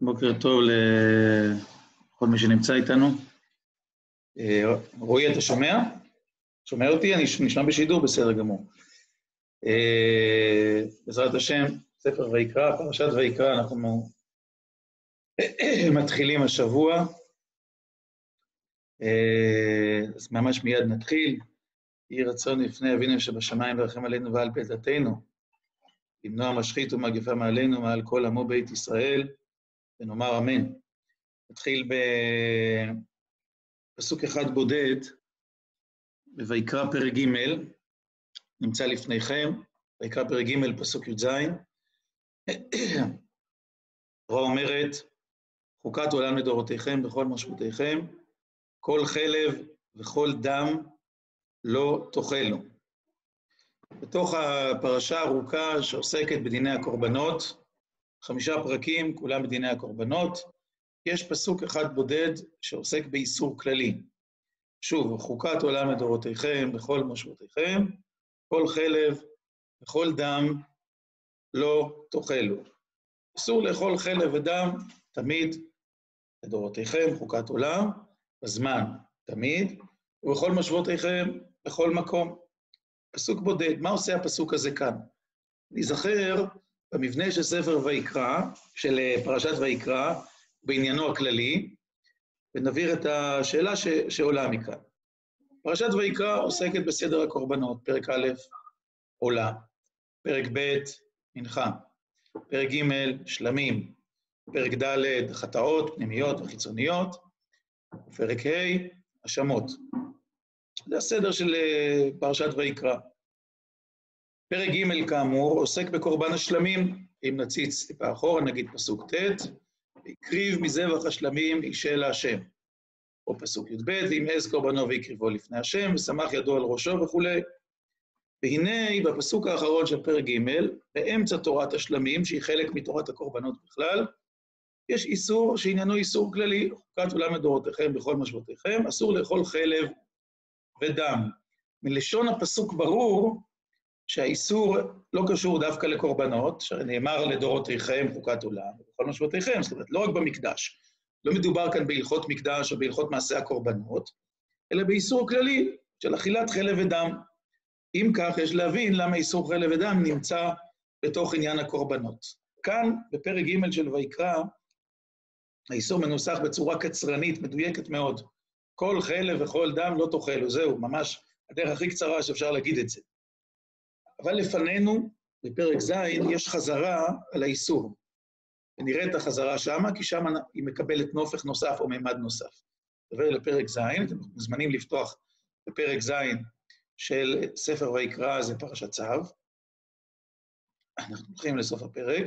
בוקר טוב לכל מי שנמצא איתנו. אה, רועי, אתה שומע? שומע אותי? אני נשמע בשידור, בסדר גמור. אה, בעזרת השם, ספר ויקרא, פרשת ויקרא, אנחנו מתחילים השבוע. אה, אז ממש מיד נתחיל. יהי רצון לפני אבינו שבשמיים ורחם עלינו ועל פלטתנו, למנוע משחית ומגפה מעלינו, מעל כל עמו בית ישראל. ונאמר אמן. נתחיל בפסוק אחד בודד, בויקרא פרק ג', נמצא לפניכם, ויקרא פרק ג', פסוק י"ז. תורה אומרת, חוקת עולם לדורותיכם בכל משמעותיכם, כל חלב וכל דם לא תאכלו. בתוך הפרשה הארוכה שעוסקת בדיני הקורבנות, חמישה פרקים, כולם בדיני הקורבנות. יש פסוק אחד בודד שעוסק באיסור כללי. שוב, חוקת עולם לדורותיכם בכל מושבותיכם, כל חלב וכל דם לא תאכלו. אסור לאכול חלב ודם תמיד לדורותיכם, חוקת עולם, בזמן תמיד, ובכל מושבותיכם, בכל מקום. פסוק בודד, מה עושה הפסוק הזה כאן? נזכר במבנה של ספר ויקרא, של אה, פרשת ויקרא, בעניינו הכללי, ונבהיר את השאלה ש, שעולה מכאן. פרשת ויקרא עוסקת בסדר הקורבנות, פרק א', עולה, פרק ב', מנחה, פרק ג', שלמים, פרק ד', חטאות, פנימיות וחיצוניות, ופרק ה', האשמות. זה הסדר של אה, פרשת ויקרא. פרק ג' כאמור עוסק בקורבן השלמים, אם נציץ טיפה אחורה, נגיד פסוק ט', והקריב מזבח השלמים אישה להשם. או פסוק י"ב, ואם עז קורבנו והקריבו לפני השם, ושמח ידו על ראשו וכולי. והנה, בפסוק האחרון של פרק ג', באמצע תורת השלמים, שהיא חלק מתורת הקורבנות בכלל, יש איסור שעניינו איסור כללי, חוקת עולם לדורותיכם בכל משבותיכם, אסור לאכול חלב ודם. מלשון הפסוק ברור שהאיסור לא קשור דווקא לקורבנות, שנאמר לדורותיכם חוקת עולם, בכל משמעותיכם, זאת אומרת, לא רק במקדש. לא מדובר כאן בהלכות מקדש או בהלכות מעשי הקורבנות, אלא באיסור כללי של אכילת חלב ודם. אם כך, יש להבין למה איסור חלב ודם נמצא בתוך עניין הקורבנות. כאן, בפרק ג' של ויקרא, האיסור מנוסח בצורה קצרנית, מדויקת מאוד. כל חלב וכל דם לא תאכלו, זהו, ממש הדרך הכי קצרה שאפשר להגיד את זה. אבל לפנינו, בפרק ז', יש חזרה על האיסור. ונראה את החזרה שמה, כי שמה היא מקבלת נופך נוסף או מימד נוסף. עובר לפרק ז', אתם מוזמנים לפתוח בפרק ז' של ספר ויקרא, זה פרשת צו. אנחנו הולכים לסוף הפרק.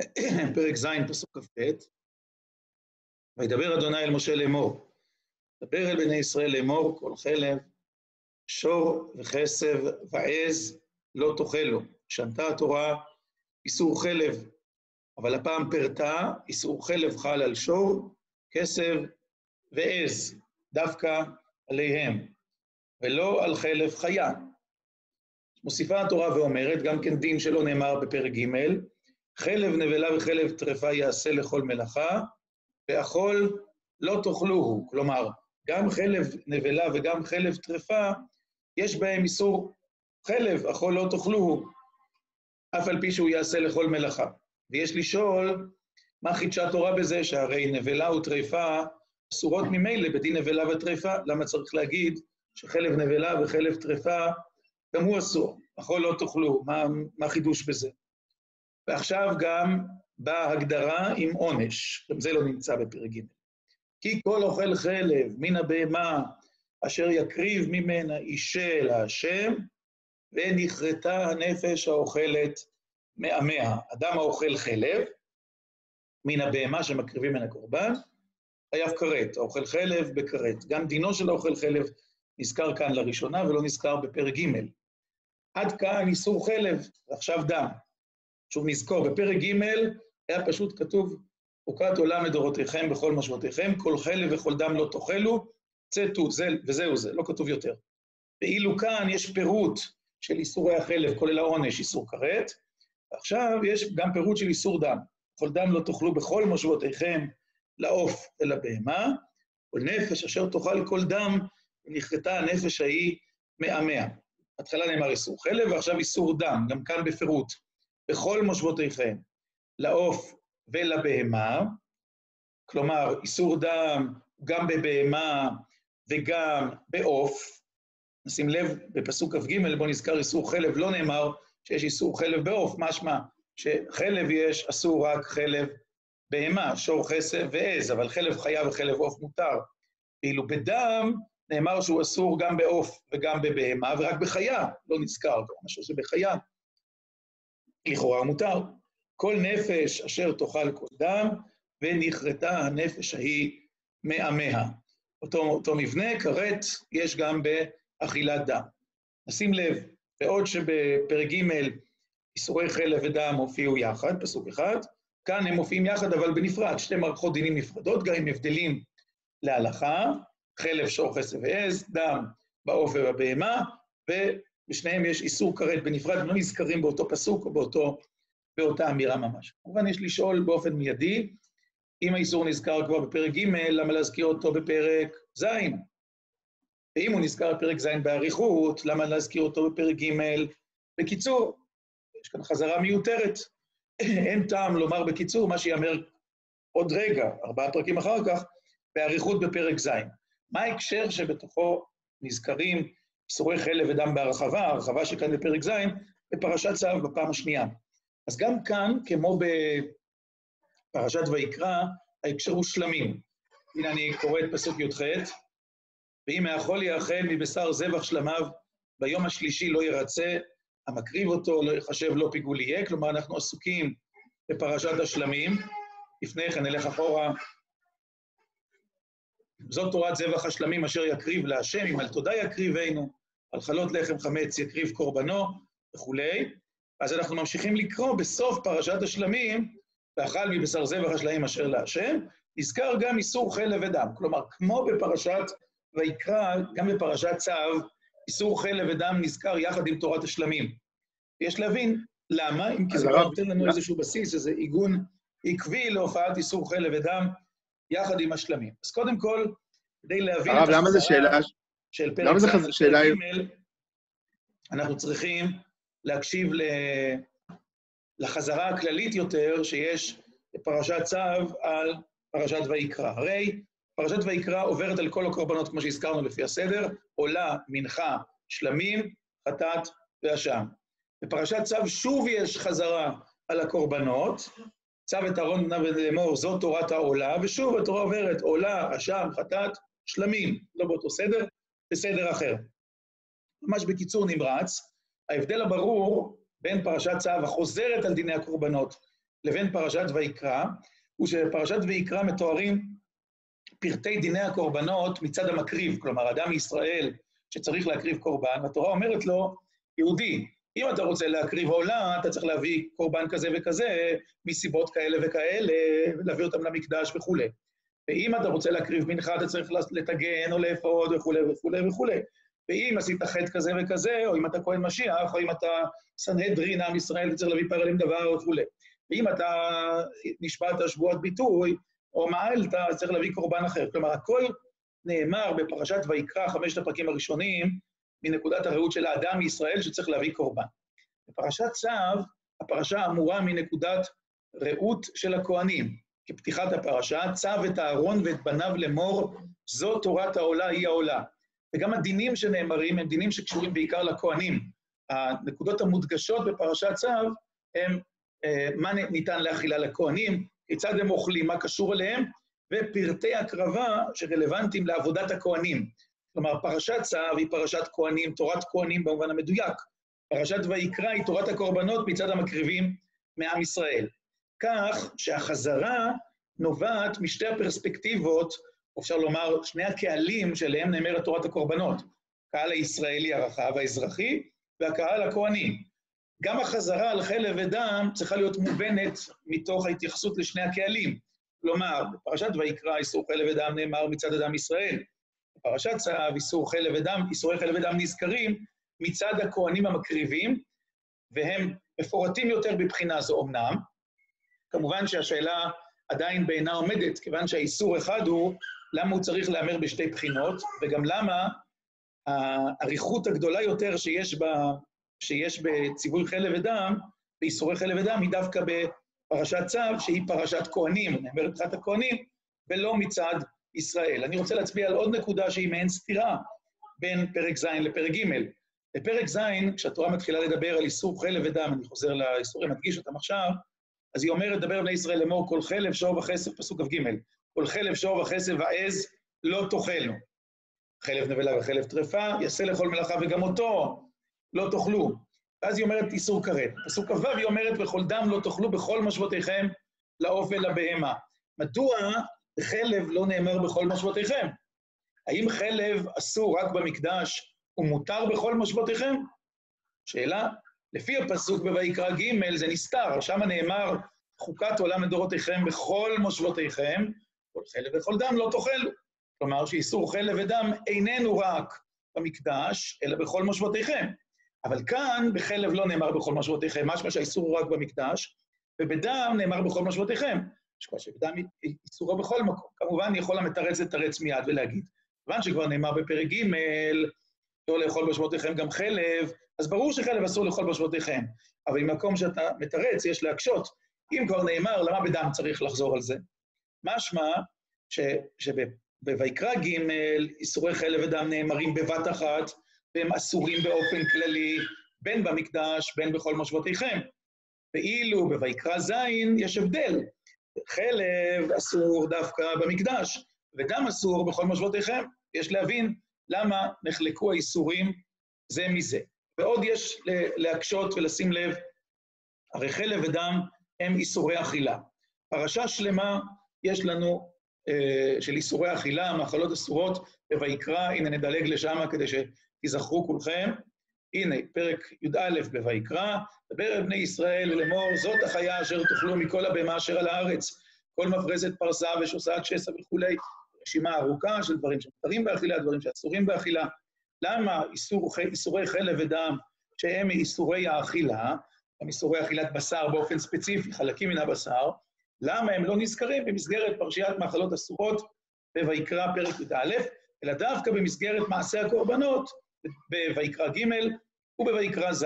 פרק ז', פסוק כ"ב. וידבר אדוני אל משה לאמור, דבר אל בני ישראל לאמור, כל חלב, שור וכסב ועז לא תאכלו. שנתה התורה איסור חלב, אבל הפעם פירטה, איסור חלב חל על שור, כסב ועז, דווקא עליהם, ולא על חלב חיה. מוסיפה התורה ואומרת, גם כן דין שלא נאמר בפרק ג', חלב נבלה וחלב טרפה יעשה לכל מלאכה, ואכול לא תאכלוהו. כלומר, גם חלב נבלה וגם חלב טרפה יש בהם איסור חלב, אכול לא תאכלוהו, אף על פי שהוא יעשה לכל מלאכה. ויש לשאול, מה חידשה תורה בזה, שהרי נבלה וטריפה אסורות ממילא בדין נבלה וטריפה, למה צריך להגיד שחלב נבלה וחלב טריפה גם הוא אסור, אכול לא תאכלו, מה, מה חידוש בזה? ועכשיו גם באה הגדרה עם עונש, גם זה לא נמצא בפרק ג'. כי כל אוכל חלב מן הבהמה אשר יקריב ממנה אישה להשם, ונכרתה הנפש האוכלת מעמיה. אדם האוכל חלב, מן הבהמה שמקריבים מן הקורבן, חייב כרת, האוכל חלב בכרת. גם דינו של האוכל חלב נזכר כאן לראשונה ולא נזכר בפרק ג'. עד כאן איסור חלב, ועכשיו דם. שוב נזכור, בפרק ג' היה פשוט כתוב, חוקת עולם לדורותיכם בכל משבותיכם, כל חלב וכל דם לא תאכלו, צאתו, זה, וזהו זה, לא כתוב יותר. ואילו כאן יש פירוט של איסורי החלב, כולל העונש, איסור כרת, ועכשיו יש גם פירוט של איסור דם. כל דם לא תאכלו בכל מושבותיכם לעוף ולבהמה, כל נפש אשר תאכל כל דם, ונכרתה הנפש ההיא מעמיה. בהתחלה נאמר איסור חלב, ועכשיו איסור דם, גם כאן בפירוט. בכל מושבותיכם, לעוף ולבהמה, כלומר, איסור דם גם בבהמה וגם בעוף. נשים לב, בפסוק כ"ג, בו נזכר איסור חלב, לא נאמר שיש איסור חלב בעוף, משמע שחלב יש, אסור רק חלב בהמה, שור חסב ועז, אבל חלב חיה וחלב עוף מותר. ואילו בדם נאמר שהוא אסור גם בעוף וגם בבהמה, ורק בחיה לא נזכר, משהו שבחיה לכאורה מותר. כל נפש אשר תאכל כל דם, ונכרתה הנפש ההיא מעמיה. אותו, אותו מבנה, כרת, יש גם באכילת דם. נשים לב, בעוד שבפרק ג' איסורי חלב ודם הופיעו יחד, פסוק אחד, כאן הם מופיעים יחד אבל בנפרד, שתי מערכות דינים נפרדות, גם עם הבדלים להלכה, חלב, שור, חסד ועז, דם בעוף ובבהמה, ובשניהם יש איסור כרת בנפרד, הם לא נזכרים באותו פסוק או באותו, באותה אמירה ממש. כמובן יש לשאול באופן מיידי, אם האיסור נזכר כבר בפרק ג', למה להזכיר אותו בפרק ז'? ואם הוא נזכר בפרק ז' באריכות, למה להזכיר אותו בפרק ג' בקיצור? יש כאן חזרה מיותרת. אין טעם לומר בקיצור מה שיאמר עוד רגע, ארבעה פרקים אחר כך, באריכות בפרק ז'. מה ההקשר שבתוכו נזכרים איסורי חלב ודם בהרחבה, הרחבה שכאן בפרק ז', בפרשת צו בפעם השנייה. אז גם כאן, כמו בפרשת ויקרא, ההקשר הוא שלמים. הנה אני קורא את פסוק י"ח, ואם האכול יאכל מבשר זבח שלמיו, ביום השלישי לא ירצה, המקריב אותו לא יחשב לא פיגול יהיה, כלומר אנחנו עסוקים בפרשת השלמים. לפני כן נלך אחורה. זאת תורת זבח השלמים אשר יקריב להשם, אם על תודה יקריבנו, על חלות לחם חמץ יקריב קורבנו וכולי. אז אנחנו ממשיכים לקרוא בסוף פרשת השלמים, ואכל מבשר זבח השלמים אשר להשם, נזכר גם איסור חלב ודם. כלומר, כמו בפרשת ויקרא, גם בפרשת צו, איסור חלב ודם נזכר יחד עם תורת השלמים. יש להבין למה, אם כי זה נותן לנו איזשהו בסיס, איזה עיגון עקבי להופעת איסור חלב ודם יחד עם השלמים. אז קודם כל, כדי להבין את החזרה של פרק ג', אנחנו צריכים להקשיב לחזרה הכללית יותר שיש בפרשת צו על פרשת ויקרא. הרי פרשת ויקרא עוברת על כל הקורבנות, כמו שהזכרנו לפי הסדר, עולה, מנחה, שלמים, חטאת ואשם. בפרשת צו שוב יש חזרה על הקורבנות, צו את אהרון בניו לאמור, זאת תורת העולה, ושוב התורה עוברת עולה, אשם, חטאת, שלמים, לא באותו סדר, בסדר אחר. ממש בקיצור נמרץ, ההבדל הברור בין פרשת צו החוזרת על דיני הקורבנות לבין פרשת ויקרא, הוא שבפרשת ויקרא מתוארים פרטי דיני הקורבנות מצד המקריב, כלומר, אדם מישראל שצריך להקריב קורבן, התורה אומרת לו, יהודי, אם אתה רוצה להקריב עולה, אתה צריך להביא קורבן כזה וכזה, מסיבות כאלה וכאלה, להביא אותם למקדש וכולי. ואם אתה רוצה להקריב מנחה, אתה צריך לטגן או לאפוד וכולי וכולי וכולי. ואם עשית חטא כזה וכזה, או אם אתה כהן משיח, או אם אתה סנהדרין, עם ישראל, אתה צריך להביא פרלים דבר וכולי. ואם אתה נשבעת שבועת ביטוי, או מעלת, אז צריך להביא קורבן אחר. כלומר, הכל נאמר בפרשת ויקרא, חמשת הפרקים הראשונים, מנקודת הראות של האדם מישראל שצריך להביא קורבן. בפרשת צו, הפרשה אמורה מנקודת ראות של הכוהנים. כפתיחת הפרשה, צו את אהרון ואת בניו לאמור, זו תורת העולה היא העולה. וגם הדינים שנאמרים הם דינים שקשורים בעיקר לכוהנים. הנקודות המודגשות בפרשת צו הם אה, מה ניתן לאכילה לכוהנים, כיצד הם אוכלים, מה קשור אליהם, ופרטי הקרבה שרלוונטיים לעבודת הכוהנים. כלומר, פרשת צו היא פרשת כהנים, תורת כהנים במובן המדויק. פרשת ויקרא היא תורת הקורבנות מצד המקריבים מעם ישראל. כך שהחזרה נובעת משתי הפרספקטיבות, אפשר לומר, שני הקהלים שאליהם נאמרת תורת הקורבנות. הקהל הישראלי הרחב, האזרחי, והקהל הכהני. גם החזרה על חלב ודם צריכה להיות מובנת מתוך ההתייחסות לשני הקהלים. כלומר, בפרשת ויקרא איסור חלב ודם נאמר מצד אדם ישראל. בפרשת צו איסור חלב ודם, איסורי חלב ודם נזכרים מצד הכהנים המקריבים, והם מפורטים יותר בבחינה זו אמנם, כמובן שהשאלה עדיין בעינה עומדת, כיוון שהאיסור אחד הוא למה הוא צריך להמר בשתי בחינות, וגם למה האריכות הגדולה יותר שיש, ב, שיש בציווי חלב ודם, באיסורי חלב ודם, היא דווקא בפרשת צו, שהיא פרשת כהנים, נאמרת מבחינת הכהנים, ולא מצד ישראל. אני רוצה להצביע על עוד נקודה שהיא מעין סתירה בין פרק ז' לפרק ג'. בפרק ז', כשהתורה מתחילה לדבר על איסור חלב ודם, אני חוזר לאיסורים, מדגיש אותם עכשיו, אז היא אומרת, דבר בני ישראל לאמור, כל חלב, שור וכסף, פסוק כ"ג, כל חלב, שור וכסף ועז לא תאכלו. חלב נבלה וחלב טרפה, יעשה לכל מלאכה וגם אותו לא תאכלו. ואז היא אומרת איסור כרת. פסוק כ"ו היא אומרת, וכל דם לא תאכלו בכל משבותיכם לעוף ולבהמה. מדוע חלב לא נאמר בכל משבותיכם? האם חלב אסור רק במקדש ומותר בכל משבותיכם? שאלה. לפי הפסוק בויקרא ג' זה נסתר, שם נאמר, חוקת עולם לדורותיכם בכל מושבותיכם, כל חלב וכל דם לא תאכלו. כלומר שאיסור חלב ודם איננו רק במקדש, אלא בכל מושבותיכם. אבל כאן בחלב לא נאמר בכל מושבותיכם, משמע שהאיסור הוא רק במקדש, ובדם נאמר בכל מושבותיכם. כבר שבדם איסורו בכל מקום. כמובן, יכול המתרץ לתרץ מיד ולהגיד, כיוון שכבר נאמר בפרק ג', לא לאכול בשבותיכם גם חלב, אז ברור שחלב אסור לאכול בשבותיכם. אבל במקום שאתה מתרץ, יש להקשות. אם כבר נאמר, למה בדם צריך לחזור על זה? משמע שבויקרא ג' איסורי חלב ודם נאמרים בבת אחת, והם אסורים באופן כללי, בין במקדש, בין בכל מושבותיכם. ואילו בויקרא ז' יש הבדל. חלב אסור דווקא במקדש, ודם אסור בכל מושבותיכם. יש להבין למה נחלקו האיסורים זה מזה. ועוד יש להקשות ולשים לב, הרי חלב ודם הם איסורי אכילה. פרשה שלמה יש לנו אה, של איסורי אכילה, מאכלות אסורות, בויקרא, הנה נדלג לשם כדי שתיזכרו כולכם. הנה, פרק י"א בויקרא, דבר אל בני ישראל לאמור, זאת החיה אשר תאכלו מכל הבהמה אשר על הארץ, כל מפרזת פרסה ושוסעת שסע וכולי, רשימה ארוכה של דברים שמותרים באכילה, דברים שאסורים באכילה. למה איסור, איסורי חלב ודם, שהם מאיסורי האכילה, גם איסורי אכילת בשר באופן ספציפי, חלקים מן הבשר, למה הם לא נזכרים במסגרת פרשיית מאכלות אסורות בויקרא פרק י"א, אלא דווקא במסגרת מעשה הקורבנות בויקרא ג' ובויקרא ז'.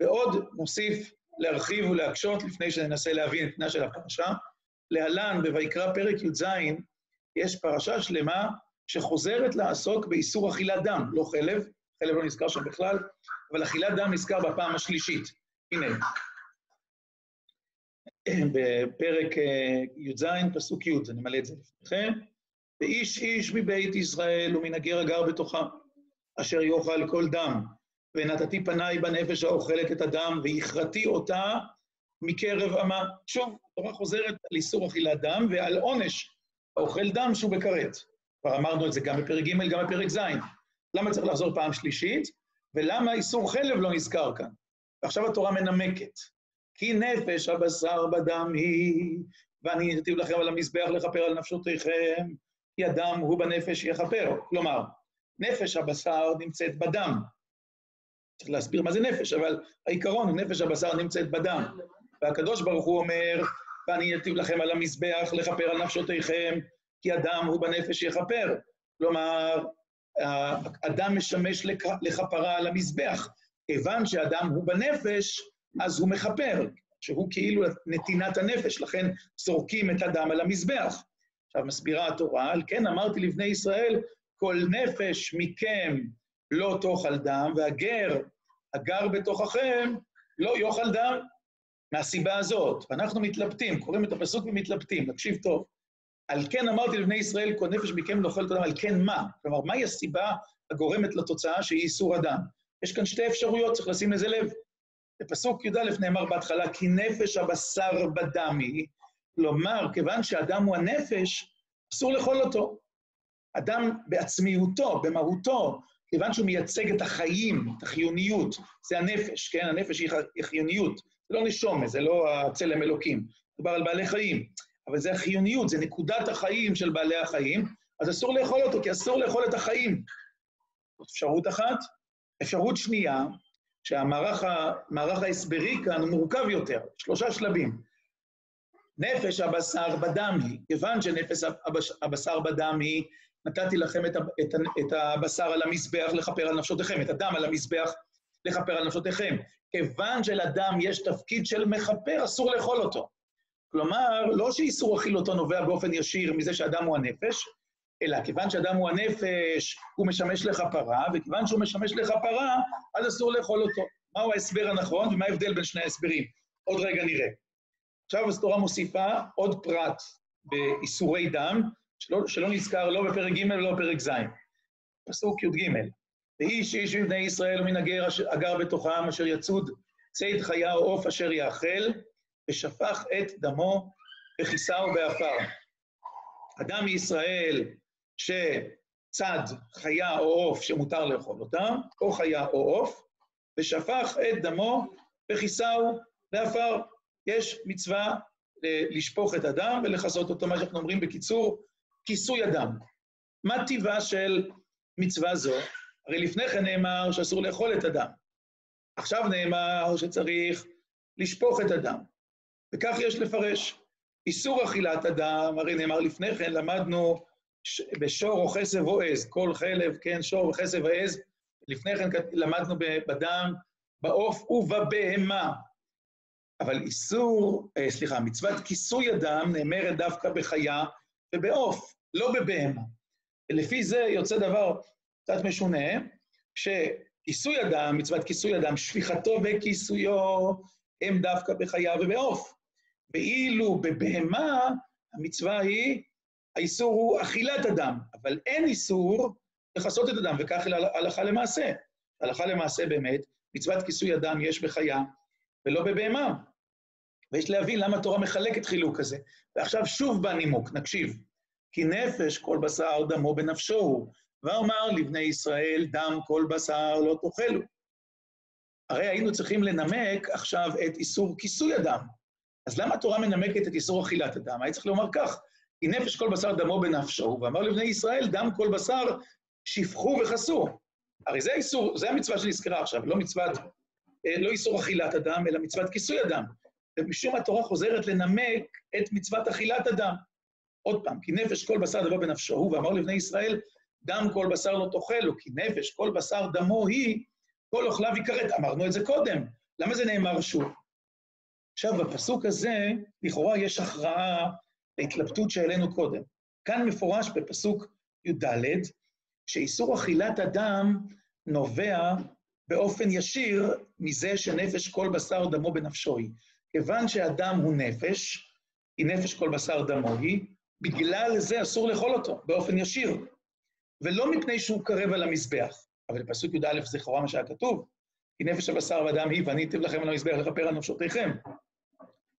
ועוד נוסיף להרחיב ולהקשות לפני שננסה להבין את פנה של הפרשה. להלן, בויקרא פרק י"ז, יש פרשה שלמה שחוזרת לעסוק באיסור אכילת דם, לא חלב, חלב לא נזכר שם בכלל, אבל אכילת דם נזכר בפעם השלישית. הנה, בפרק אה, י"ז, פסוק י', אני מלא את זה לפניכם. ואיש איש מבית ישראל ומן הגר הגר בתוכם, אשר יאכל כל דם, ונתתי פניי בנפש האוכלת את הדם, והכרתי אותה מקרב עמה. שוב, התורה חוזרת על איסור אכילת דם ועל עונש האוכל דם שהוא בכרת. כבר אמרנו את זה גם בפרק ג', גם בפרק ז'. למה צריך לחזור פעם שלישית? ולמה איסור חלב לא נזכר כאן? ועכשיו התורה מנמקת. כי נפש הבשר בדם היא, ואני נתיב לכם על המזבח לכפר על נפשותיכם, כי הדם הוא בנפש יכפר. כלומר, נפש הבשר נמצאת בדם. צריך להסביר מה זה נפש, אבל העיקרון נפש הבשר נמצאת בדם. והקדוש ברוך הוא אומר, ואני נתיב לכם על המזבח לכפר על נפשותיכם, כי הדם הוא בנפש יכפר. כלומר, הדם משמש לכפרה על המזבח. כיוון שהדם הוא בנפש, אז הוא מכפר, שהוא כאילו נתינת הנפש, לכן זורקים את הדם על המזבח. עכשיו מסבירה התורה, על כן אמרתי לבני ישראל, כל נפש מכם לא תאכל דם, והגר הגר בתוככם לא יאכל דם. מהסיבה הזאת, ואנחנו מתלבטים, קוראים את הפסוק ומתלבטים, תקשיב טוב. על כן אמרתי לבני ישראל, כל נפש מכם לא אוכלת אדם, על כן מה? כלומר, מהי הסיבה הגורמת לתוצאה שהיא איסור אדם? יש כאן שתי אפשרויות, צריך לשים לזה לב. בפסוק י"א נאמר בהתחלה, כי נפש הבשר בדם היא, כלומר, כיוון שאדם הוא הנפש, אסור לאכול אותו. אדם בעצמיותו, במהותו, כיוון שהוא מייצג את החיים, את החיוניות, זה הנפש, כן? הנפש היא חיוניות, זה לא נשומה, זה לא הצלם אלוקים, מדובר על בעלי חיים, אבל זה החיוניות, זה נקודת החיים של בעלי החיים, אז אסור לאכול אותו, כי אסור לאכול את החיים. זאת אפשרות אחת. אפשרות שנייה, שהמערך ההסברי כאן הוא מורכב יותר, שלושה שלבים. נפש הבשר בדם היא. כיוון שנפש הבשר בדם היא, נתתי לכם את, את, את הבשר על המזבח לכפר על נפשותיכם, את הדם על המזבח לכפר על נפשותיכם. כיוון שלדם יש תפקיד של מכפר, אסור לאכול אותו. כלומר, לא שאיסור אכילותו נובע באופן ישיר מזה שאדם הוא הנפש, אלא כיוון שאדם הוא הנפש, הוא משמש לכפרה, וכיוון שהוא משמש לכפרה, אז אסור לאכול אותו. מהו ההסבר הנכון ומה ההבדל בין שני ההסברים? עוד רגע נראה. עכשיו הסתורה מוסיפה עוד פרט באיסורי דם, שלא, שלא נזכר לא בפרק ג' ולא בפרק ז'. פסוק י"ג: ואיש איש מבני ישראל ומן הגר הגר בתוכם, אשר יצוד ציד חיה או עוף אשר יאכל, ושפך את דמו בכיסה ובעפר. אדם מישראל שצד חיה או עוף שמותר לאכול אותם, או חיה או עוף, ושפך את דמו בכיסהו לעפר. יש מצווה לשפוך את הדם ולכסות אותו, מה שאנחנו אומרים בקיצור, כיסוי הדם. מה טיבה של מצווה זו? הרי לפני כן נאמר שאסור לאכול את הדם. עכשיו נאמר שצריך לשפוך את הדם. וכך יש לפרש. איסור אכילת אדם, הרי נאמר לפני כן, למדנו בשור או חסב או עז, כל חלב, כן, שור וחסב ועז, לפני כן למדנו בדם, בעוף ובבהמה. אבל איסור, אה, סליחה, מצוות כיסוי אדם נאמרת דווקא בחיה ובעוף, לא בבהמה. ולפי זה יוצא דבר קצת משונה, שכיסוי אדם, מצוות כיסוי אדם, שפיכתו וכיסויו, הם דווקא בחיה ובעוף. ואילו בבהמה, המצווה היא, האיסור הוא אכילת אדם, אבל אין איסור לכסות את אדם, וכך הלכה למעשה. הלכה למעשה באמת, מצוות כיסוי אדם יש בחיה ולא בבהמה. ויש להבין למה התורה מחלקת חילוק כזה. ועכשיו שוב בא נימוק, נקשיב. כי נפש כל בשר דמו בנפשו הוא, ואומר לבני ישראל דם כל בשר לא תאכלו. הרי היינו צריכים לנמק עכשיו את איסור כיסוי אדם. אז למה התורה מנמקת את איסור אכילת אדם? היה צריך לומר כך, כי נפש כל בשר דמו בנפשו, ואמר לבני ישראל, דם כל בשר שפכו וכסו. הרי זה איסור, זה המצווה שנזכרה עכשיו, לא מצוות, אה, לא איסור אכילת אדם, אלא מצוות כיסוי אדם. ומשום התורה חוזרת לנמק את מצוות אכילת אדם. עוד פעם, כי נפש כל בשר דמו בנפשו, ואמר לבני ישראל, דם כל בשר לא תאכלו, כי נפש כל בשר דמו היא, כל אוכליו יכרת. אמרנו את זה קודם, למה זה נאמר שוב? עכשיו, בפסוק הזה, לכאורה יש הכרעה להתלבטות שהעלינו קודם. כאן מפורש בפסוק י"ד, שאיסור אכילת אדם נובע באופן ישיר מזה שנפש כל בשר דמו בנפשו היא. כיוון שאדם הוא נפש, היא נפש כל בשר דמו היא, בגלל זה אסור לאכול אותו באופן ישיר, ולא מפני שהוא קרב על המזבח. אבל בפסוק י"א זה לכאורה מה שהיה כתוב, כי נפש הבשר והדם היא, ואני אתיב לכם על המזבח לכפר על נפשותיכם.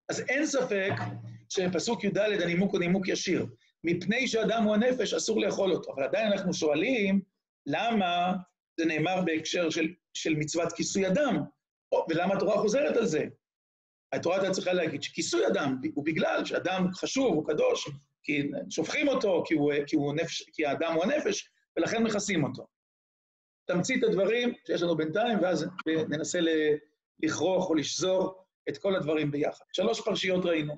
אז אין ספק שבפסוק י"ד הנימוק הוא נימוק ישיר. מפני שאדם הוא הנפש, אסור לאכול אותו. אבל עדיין אנחנו שואלים, למה זה נאמר בהקשר של, של מצוות כיסוי אדם, ולמה התורה חוזרת על זה? התורה הייתה צריכה להגיד שכיסוי אדם הוא בגלל שאדם חשוב, הוא קדוש, כי שופכים אותו, כי, הוא, כי, הוא נפש, כי האדם הוא הנפש, ולכן מכסים אותו. תמצית הדברים שיש לנו בינתיים, ואז ננסה לכרוך או לשזור את כל הדברים ביחד. שלוש פרשיות ראינו,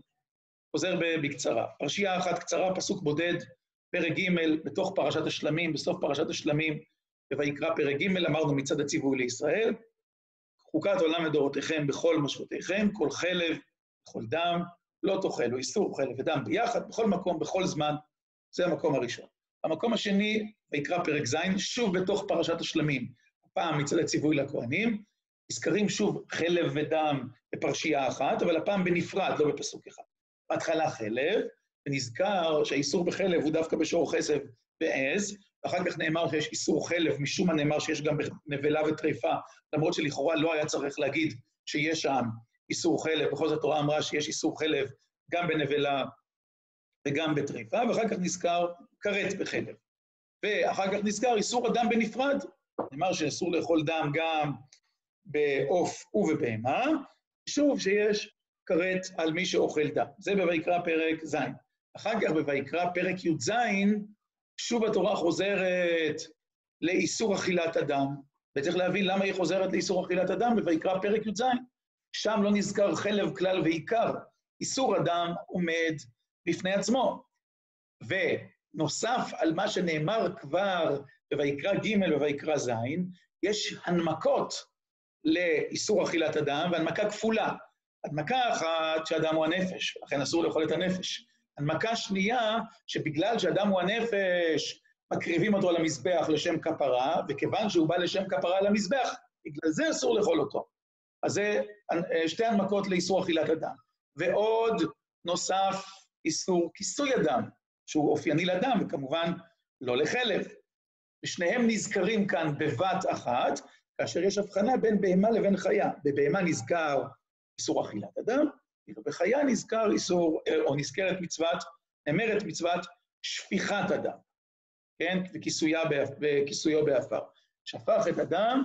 חוזר בקצרה. פרשייה אחת קצרה, פסוק בודד, פרק ג' בתוך פרשת השלמים, בסוף פרשת השלמים, ויקרא פרק ג', אמרנו מצד הציווי לישראל, חוקת עולם לדורותיכם בכל משמעותיכם, כל חלב, כל דם, לא תאכלו, איסור חלב ודם ביחד, בכל מקום, בכל זמן, זה המקום הראשון. המקום השני, ויקרא פרק ז', שוב בתוך פרשת השלמים, הפעם מצד הציווי לכהנים, נזכרים שוב חלב ודם בפרשייה אחת, אבל הפעם בנפרד, לא בפסוק אחד. בהתחלה חלב, ונזכר שהאיסור בחלב הוא דווקא בשור חסב ועז, ואחר כך נאמר שיש איסור חלב, משום מה נאמר שיש גם נבלה וטריפה, למרות שלכאורה לא היה צריך להגיד שיש שם איסור חלב, בכל זאת התורה אמרה שיש איסור חלב גם בנבלה וגם בטריפה, ואחר כך נזכר כרת בחלב. ואחר כך נזכר איסור אדם בנפרד, נאמר שאסור לאכול דם גם בעוף ובבהמה, שוב שיש כרת על מי שאוכל דם. זה בויקרא פרק ז'. אחר כך בויקרא פרק י"ז, שוב התורה חוזרת לאיסור אכילת אדם, וצריך להבין למה היא חוזרת לאיסור אכילת אדם בויקרא פרק י"ז. שם לא נזכר חלב כלל ועיקר, איסור אדם עומד בפני עצמו. ונוסף על מה שנאמר כבר בויקרא ג' ובויקרא ז', יש הנמקות לאיסור אכילת אדם, והנמקה כפולה. הנמקה אחת שאדם הוא הנפש, לכן אסור לאכול את הנפש. הנמקה שנייה, שבגלל שאדם הוא הנפש, מקריבים אותו למזבח לשם כפרה, וכיוון שהוא בא לשם כפרה למזבח, בגלל זה אסור לאכול אותו. אז זה שתי הנמקות לאיסור אכילת אדם. ועוד נוסף איסור כיסוי הדם, שהוא אופייני לדם, וכמובן לא לחלב. ושניהם נזכרים כאן בבת אחת, כאשר יש הבחנה בין בהמה לבין חיה. בבהמה נזכר איסור אכילת הדם, ובחיה נזכר איסור, או נזכרת מצוות, נאמרת מצוות שפיכת הדם, כן? וכיסויו באפר. שפך את הדם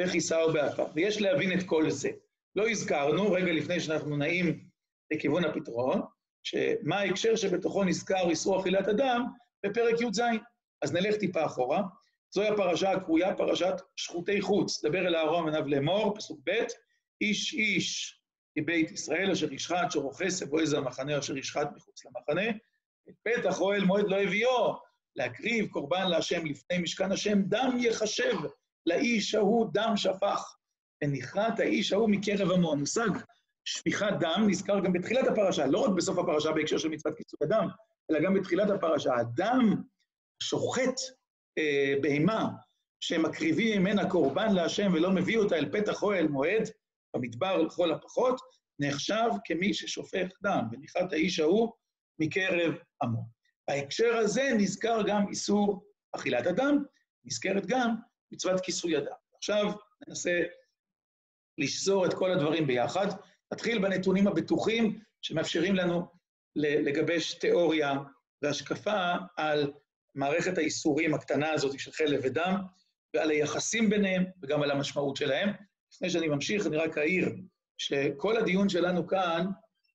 וכיסהו באפר. ויש להבין את כל זה. לא הזכרנו, רגע לפני שאנחנו נעים לכיוון הפתרון, שמה ההקשר שבתוכו נזכר איסור אכילת הדם בפרק י"ז. אז נלך טיפה אחורה. זוהי הפרשה הקרויה פרשת שחוטי חוץ. דבר אל אהרון ואל בניו לאמור, פסוק ב', איש איש מבית ישראל אשר ישחט שור או כשב או עז במחנה אשר ישחט מחוץ למחנה, ואל פתח אוהל מועד לא הביאו, להקריב קורבן להשם לפני משכן השם, דם יחשב לאיש ההוא דם שפך, ונכרת האיש ההוא מקרב עמו. המושג שפיכת דם נזכר גם בתחילת הפרשה, לא רק בסוף הפרשה בהקשר של מצוות קיצור הדם, אלא גם בתחילת הפרשה. הדם שוחט אה, בהמה, שמקריבים ממנה קורבן להשם ולא מביא אותה אל פתח אוהל מועד, במדבר לכל הפחות, נחשב כמי ששופך דם, וניחת האיש ההוא מקרב עמו. בהקשר הזה נזכר גם איסור אכילת אדם, נזכרת גם מצוות כיסוי אדם. עכשיו ננסה לשזור את כל הדברים ביחד. נתחיל בנתונים הבטוחים שמאפשרים לנו לגבש תיאוריה והשקפה על מערכת האיסורים הקטנה הזאת של חלב ודם, ועל היחסים ביניהם וגם על המשמעות שלהם. לפני שאני ממשיך, אני רק אעיר שכל הדיון שלנו כאן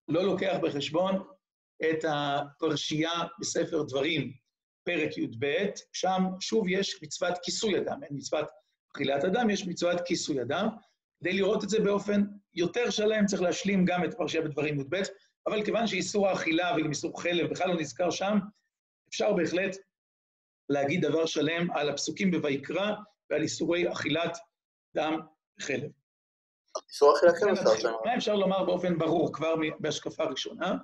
לא לוקח בחשבון את הפרשייה בספר דברים, פרק י"ב, שם שוב יש מצוות כיסוי אדם, אין? מצוות אכילת אדם, יש מצוות כיסוי אדם. כדי לראות את זה באופן יותר שלם, צריך להשלים גם את פרשייה בדברים י"ב, אבל כיוון שאיסור האכילה וגם איסור חלב בכלל לא נזכר שם, אפשר בהחלט להגיד דבר שלם על הפסוקים בויקרא ועל איסורי אכילת דם וחלב. איסור אכילת כן אפשר שם. מה אפשר לומר באופן ברור כבר בהשקפה ראשונה?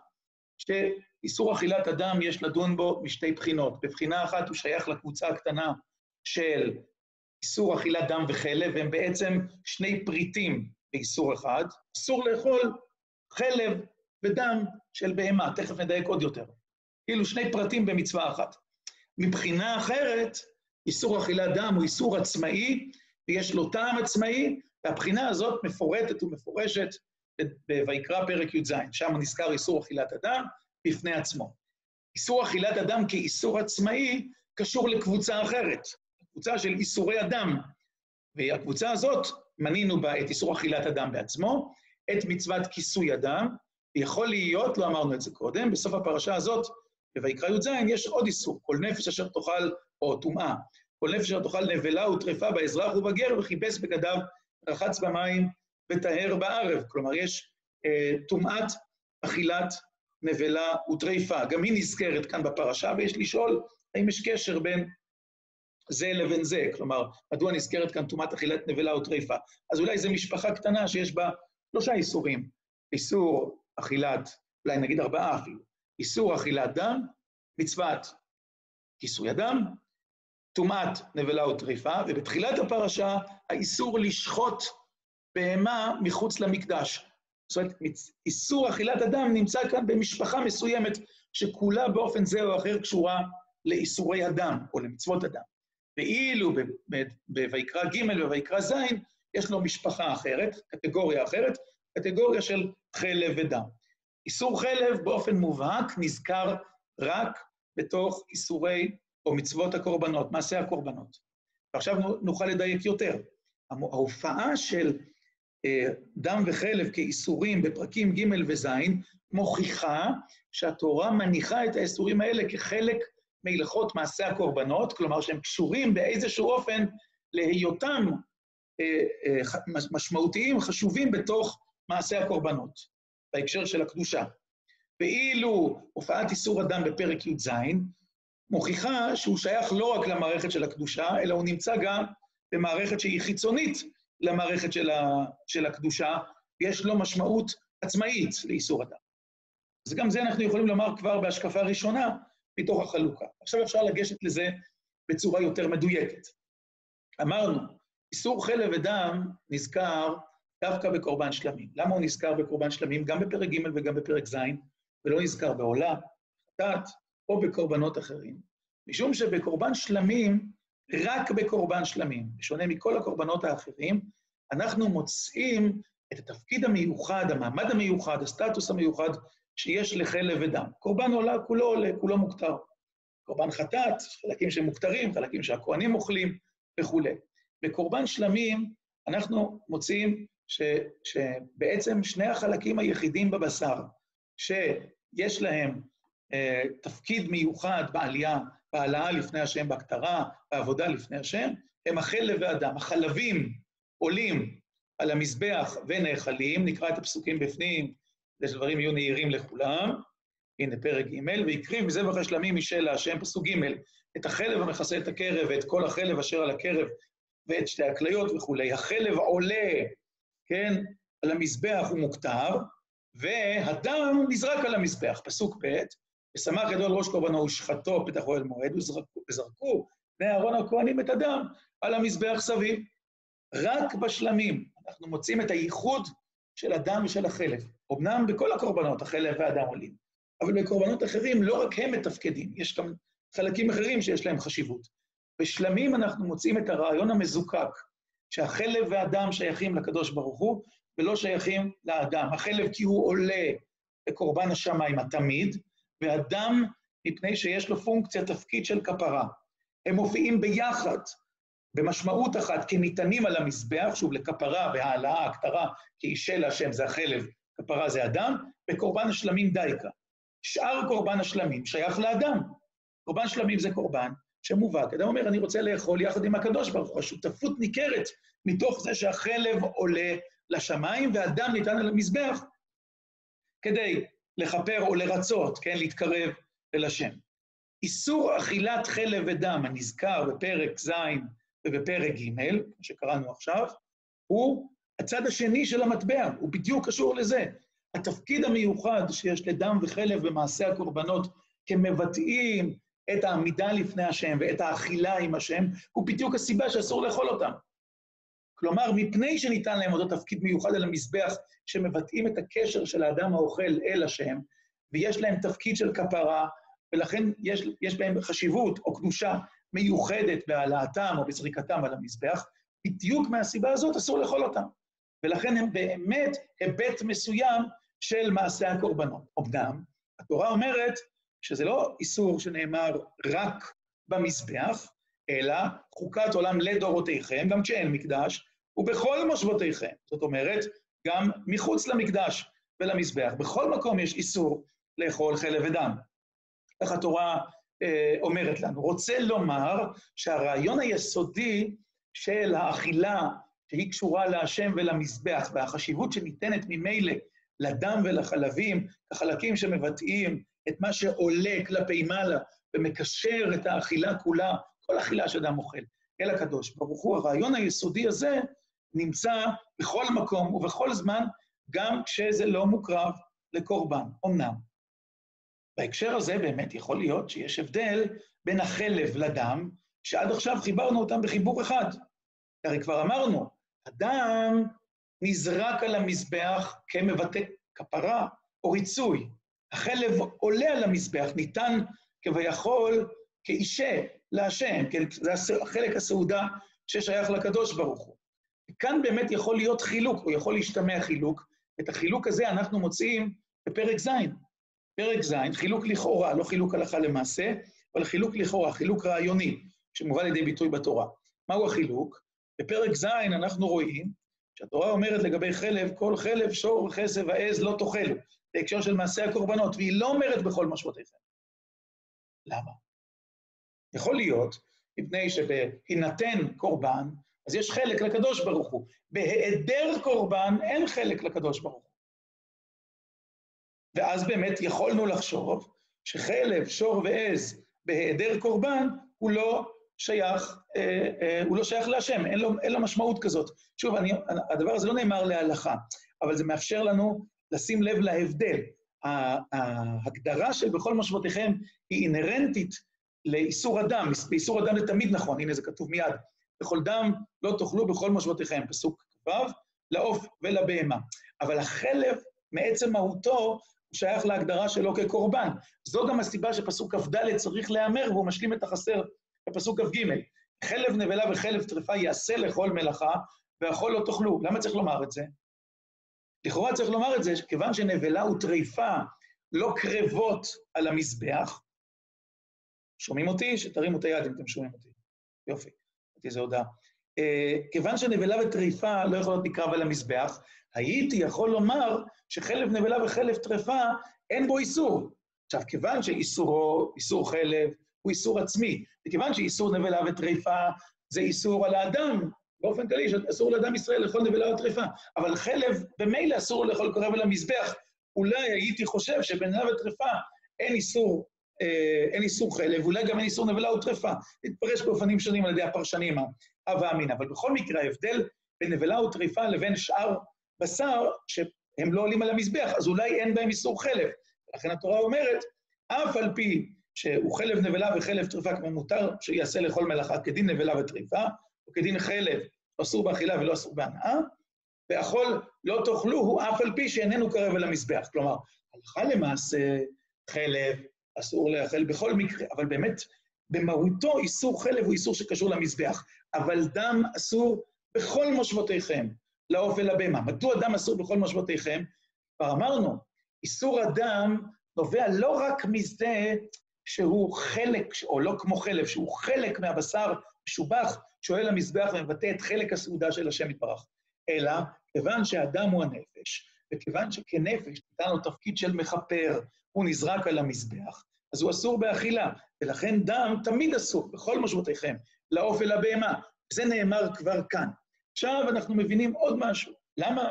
שאיסור אכילת אדם יש לדון בו משתי בחינות. בבחינה אחת הוא שייך לקבוצה הקטנה של איסור אכילת דם וחלב, והם בעצם שני פריטים באיסור אחד. אסור לאכול חלב ודם של בהמה, תכף נדייק עוד יותר. כאילו שני פרטים במצווה אחת. מבחינה אחרת, איסור אכילת דם הוא איסור עצמאי, ויש לו טעם עצמאי, והבחינה הזאת מפורטת ומפורשת בויקרא פרק י"ז, שם נזכר איסור אכילת אדם בפני עצמו. איסור אכילת אדם כאיסור עצמאי קשור לקבוצה אחרת, קבוצה של איסורי אדם, והקבוצה הזאת, מנינו בה את איסור אכילת אדם בעצמו, את מצוות כיסוי אדם, ויכול להיות, לא אמרנו את זה קודם, בסוף הפרשה הזאת, בויקרא י"ז, יש עוד איסור, כל נפש אשר תאכל, או טומאה, כל נפש אשר תאכל נבלה וטרפה באזרח ובגר, וכיבס בגדיו, רחץ במים וטהר בערב. כלומר, יש אה, טומאת אכילת נבלה וטריפה. גם היא נזכרת כאן בפרשה, ויש לשאול האם יש קשר בין זה לבין זה. כלומר, מדוע נזכרת כאן טומאת אכילת נבלה וטריפה? אז אולי זו משפחה קטנה שיש בה שלושה איסורים. איסור אכילת, אולי נגיד ארבעה אפילו. איסור אכילת דם, מצוות כיסוי הדם, טומאת נבלה וטריפה, ובתחילת הפרשה, האיסור לשחוט בהמה מחוץ למקדש. זאת אומרת, איסור אכילת אדם נמצא כאן במשפחה מסוימת, שכולה באופן זה או אחר קשורה לאיסורי הדם, או למצוות הדם. ואילו בויקרא ג' ובויקרא ז', יש לו משפחה אחרת, קטגוריה אחרת, קטגוריה של חלב ודם. איסור חלב באופן מובהק נזכר רק בתוך איסורי או מצוות הקורבנות, מעשה הקורבנות. ועכשיו נוכל לדייק יותר. ההופעה של אה, דם וחלב כאיסורים בפרקים ג' וז' מוכיחה שהתורה מניחה את האיסורים האלה כחלק מהלכות מעשה הקורבנות, כלומר שהם קשורים באיזשהו אופן להיותם אה, אה, משמעותיים, חשובים בתוך מעשה הקורבנות, בהקשר של הקדושה. ואילו הופעת איסור אדם בפרק י"ז, מוכיחה שהוא שייך לא רק למערכת של הקדושה, אלא הוא נמצא גם במערכת שהיא חיצונית למערכת של, ה, של הקדושה, ויש לו משמעות עצמאית לאיסור אדם. אז גם זה אנחנו יכולים לומר כבר בהשקפה ראשונה מתוך החלוקה. עכשיו אפשר לגשת לזה בצורה יותר מדויקת. אמרנו, איסור חלב ודם נזכר דווקא בקורבן שלמים. למה הוא נזכר בקורבן שלמים? גם בפרק ג' וגם בפרק ז', ולא נזכר בעולה, חטאת, או בקורבנות אחרים. משום שבקורבן שלמים, רק בקורבן שלמים, בשונה מכל הקורבנות האחרים, אנחנו מוצאים את התפקיד המיוחד, המעמד המיוחד, הסטטוס המיוחד שיש לחלב ודם. קורבן עולה, כולו עולה, כולו מוכתר. קורבן חטאת, חלקים שמוכתרים, חלקים שהכוהנים אוכלים וכולי. בקורבן שלמים אנחנו מוצאים ש, שבעצם שני החלקים היחידים בבשר שיש להם תפקיד מיוחד בעלייה, בהעלאה לפני השם, בהקטרה, בעבודה לפני השם, הם החלב והדם. החלבים עולים על המזבח ונאכלים, נקרא את הפסוקים בפנים, כדי שדברים יהיו נהירים לכולם. הנה פרק ג', והקריב מזבח השלמים משל להשם, פסוק ג', את החלב המכסה את הקרב, ואת כל החלב אשר על הקרב, ואת שתי הכליות וכולי. החלב עולה, כן, על המזבח הוא והדם נזרק על המזבח. פסוק ב', ושמח גדול ראש קורבנו ושחטו פתח אוהל מועד, וזרקו, בני אהרון הכהנים את הדם על המזבח סביב. רק בשלמים אנחנו מוצאים את הייחוד של הדם ושל החלב. אמנם בכל הקורבנות החלב והדם עולים, אבל בקורבנות אחרים לא רק הם מתפקדים, יש גם חלקים אחרים שיש להם חשיבות. בשלמים אנחנו מוצאים את הרעיון המזוקק, שהחלב והדם שייכים לקדוש ברוך הוא, ולא שייכים לאדם. החלב כי הוא עולה לקורבן השמיים התמיד, והדם מפני שיש לו פונקציה, תפקיד של כפרה. הם מופיעים ביחד, במשמעות אחת, כניתנים על המזבח, שוב, לכפרה והעלאה, הכתרה, כי אישה להשם זה החלב, כפרה זה אדם, וקורבן השלמים דייקה. שאר קורבן השלמים שייך לאדם. קורבן שלמים זה קורבן שמובהק. אדם אומר, אני רוצה לאכול יחד עם הקדוש ברוך הוא. השותפות ניכרת מתוך זה שהחלב עולה לשמיים והדם ניתן על המזבח כדי לכפר או לרצות, כן, להתקרב אל השם. איסור אכילת חלב ודם הנזכר בפרק ז' ובפרק ג', שקראנו עכשיו, הוא הצד השני של המטבע, הוא בדיוק קשור לזה. התפקיד המיוחד שיש לדם וחלב במעשה הקורבנות כמבטאים את העמידה לפני השם ואת האכילה עם השם, הוא בדיוק הסיבה שאסור לאכול אותם. כלומר, מפני שניתן להם אותו תפקיד מיוחד על המזבח, שמבטאים את הקשר של האדם האוכל אל השם, ויש להם תפקיד של כפרה, ולכן יש, יש בהם חשיבות או קדושה מיוחדת בהעלאתם או בזריקתם על המזבח, בדיוק מהסיבה הזאת אסור לאכול אותם. ולכן הם באמת היבט מסוים של מעשה הקורבנות. אמנם, התורה אומרת שזה לא איסור שנאמר רק במזבח, אלא חוקת עולם לדורותיכם, גם כשאין מקדש, ובכל מושבותיכם. זאת אומרת, גם מחוץ למקדש ולמזבח. בכל מקום יש איסור לאכול חלב ודם. איך התורה אה, אומרת לנו. רוצה לומר שהרעיון היסודי של האכילה, שהיא קשורה להשם ולמזבח, והחשיבות שניתנת ממילא לדם ולחלבים, החלקים שמבטאים את מה שעולה כלפי מעלה ומקשר את האכילה כולה, כל אכילה שאדם אוכל, אל הקדוש ברוך הוא. הרעיון היסודי הזה נמצא בכל מקום ובכל זמן, גם כשזה לא מוקרב לקורבן. אמנם, בהקשר הזה באמת יכול להיות שיש הבדל בין החלב לדם, שעד עכשיו חיברנו אותם בחיבור אחד. הרי כבר אמרנו, הדם נזרק על המזבח כמבטא כפרה או ריצוי. החלב עולה על המזבח, ניתן כביכול כאישה להשם, כן? זה החלק הסעודה ששייך לקדוש ברוך הוא. כאן באמת יכול להיות חילוק, או יכול להשתמע חילוק. את החילוק הזה אנחנו מוצאים בפרק ז'. פרק ז', חילוק לכאורה, לא חילוק הלכה למעשה, אבל חילוק לכאורה, חילוק רעיוני, שמובא לידי ביטוי בתורה. מהו החילוק? בפרק ז' אנחנו רואים שהתורה אומרת לגבי חלב, כל חלב, שור, וכסף ועז לא תאכלו, בהקשר של מעשה הקורבנות, והיא לא אומרת בכל משמעותיכם. למה? יכול להיות, מפני שבהינתן קורבן, אז יש חלק לקדוש ברוך הוא. בהיעדר קורבן אין חלק לקדוש ברוך הוא. ואז באמת יכולנו לחשוב שחלב, שור ועז בהיעדר קורבן הוא לא שייך, אה, אה, הוא לא שייך להשם, אין לו, אין לו משמעות כזאת. שוב, אני, הדבר הזה לא נאמר להלכה, אבל זה מאפשר לנו לשים לב להבדל. ההגדרה של בכל מושבותיכם היא אינהרנטית לאיסור אדם, באיסור אדם זה תמיד נכון, הנה זה כתוב מיד, בכל דם לא תאכלו בכל מושבותיכם, פסוק ו', לעוף ולבהמה. אבל החלב, מעצם מהותו, הוא שייך להגדרה שלו כקורבן. זו גם הסיבה שפסוק כ"ד צריך להיאמר, והוא משלים את החסר בפסוק כ"ג. חלב נבלה וחלב טרפה יעשה לכל מלאכה, והכל לא תאכלו. למה צריך לומר את זה? לכאורה צריך לומר את זה, כיוון שנבלה וטריפה לא קרבות על המזבח, שומעים אותי? שתרימו את היד אם אתם שומעים אותי. יופי, איזה הודעה. Uh, כיוון שנבלה וטריפה לא יכולות לקרב על המזבח, הייתי יכול לומר שחלב נבלה וחלב טרפה, אין בו איסור. עכשיו, כיוון שאיסורו, איסור חלב, הוא איסור עצמי, וכיוון שאיסור נבלה וטריפה זה איסור על האדם, באופן כללי, שאסור לאדם ישראל לאכול נבלה וטריפה, אבל חלב, במילא אסור לאכול קרב על המזבח. אולי הייתי חושב שבנבלה וטריפה אין איסור, אין איסור חלב, אולי גם אין איסור נבלה וטריפה. להתפרש באופנים שונים על ידי הפרשנים, הווה אמינא. אבל בכל מקרה, ההבדל בין נבלה וטריפה לבין שאר בשר, שהם לא עולים על המזבח, אז אולי אין בהם איסור חלב. לכן התורה אומרת, אף על פי שהוא חלב נבלה וחלב טריפה, כמו מותר שיעשה לכל מלאכה כדין נבלה וטריפה, או כדין חלב, לא אסור באכילה ולא אסור בהנאה, ואכול לא תאכלו הוא אף על פי שאיננו קרב אל המזבח. כלומר, הלכה למעשה חלב אסור לאכול בכל מקרה, אבל באמת, במהותו איסור חלב הוא איסור שקשור למזבח, אבל דם אסור בכל מושבותיכם, לעוף ולבהמה. מדוע דם אסור בכל מושבותיכם? כבר אמרנו, איסור הדם נובע לא רק מזה שהוא חלק, או לא כמו חלב, שהוא חלק מהבשר משובח, שואל המזבח ומבטא את חלק הסעודה של השם יתברך, אלא כיוון שהדם הוא הנפש, וכיוון שכנפש ניתן לו תפקיד של מכפר, הוא נזרק על המזבח, אז הוא אסור באכילה, ולכן דם תמיד אסור, בכל משמעותיכם, לעוף ולבהמה. זה נאמר כבר כאן. עכשיו אנחנו מבינים עוד משהו. למה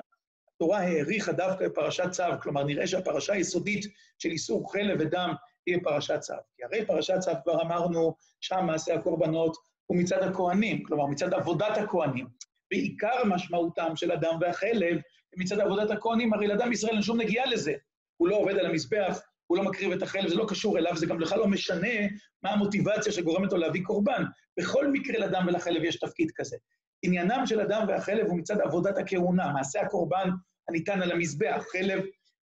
התורה העריכה דווקא בפרשת צו? כלומר, נראה שהפרשה היסודית של איסור חלב ודם תהיה פרשת צו. כי הרי פרשת צו כבר אמרנו, שם מעשה הקורבנות הוא מצד הכוהנים, כלומר מצד עבודת הכוהנים. בעיקר משמעותם של הדם והחלב מצד עבודת הכוהנים, הרי לאדם ישראל אין שום נגיעה לזה. הוא לא עובד על המזבח, הוא לא מקריב את החלב, זה לא קשור אליו, זה גם בכלל לא משנה מה המוטיבציה שגורמת לו להביא קורבן. בכל מקרה לדם ולחלב יש תפקיד כזה. עניינם של הדם והחלב הוא מצד עבודת הכהונה, מעשה הקורבן הניתן על המזבח, חלב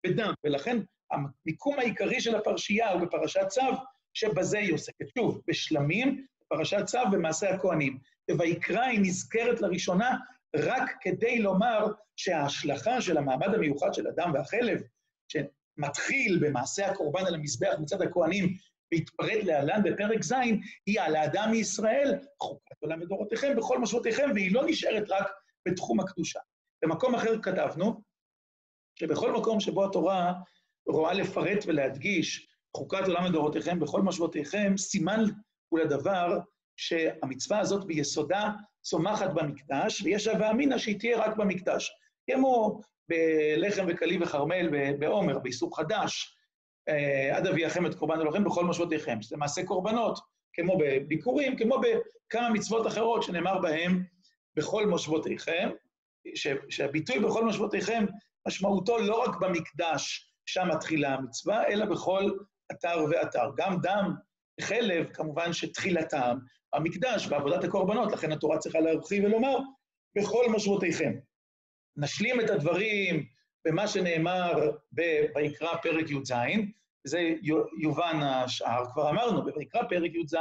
ודם. ולכן המיקום העיקרי של הפרשייה הוא בפרשת צו, שבזה היא עוסקת. שוב, בשלמים, פרשת צו במעשה הכוהנים. וביקרא היא נזכרת לראשונה רק כדי לומר שההשלכה של המעמד המיוחד של הדם והחלב, שמתחיל במעשה הקורבן על המזבח מצד הכוהנים והתפרט להלן בפרק ז', היא על האדם מישראל, חוקת עולם ודורותיכם בכל משמעותיכם, והיא לא נשארת רק בתחום הקדושה. במקום אחר כתבנו, שבכל מקום שבו התורה רואה לפרט ולהדגיש חוקת עולם ודורותיכם בכל משמעותיכם, סימן הוא לדבר שהמצווה הזאת ביסודה צומחת במקדש, ויש הווה אמינא שהיא תהיה רק במקדש. כמו בלחם וקלי וכרמל בעומר, באיסור חדש, אה, עד אביאכם את קורבן אלוהים בכל משמעותיכם, שזה מעשה קורבנות, כמו בביקורים, כמו בכמה מצוות אחרות שנאמר בהם בכל מושבותיכם, שהביטוי בכל מושבותיכם, משמעותו לא רק במקדש, שם מתחילה המצווה, אלא בכל אתר ואתר. גם דם חלב, כמובן שתחילתם המקדש ועבודת הקורבנות, לכן התורה צריכה להרחיב ולומר, בכל משמעותיכם. נשלים את הדברים במה שנאמר בויקרא פרק י"ז, זה יובן השאר, כבר אמרנו, בויקרא פרק י"ז,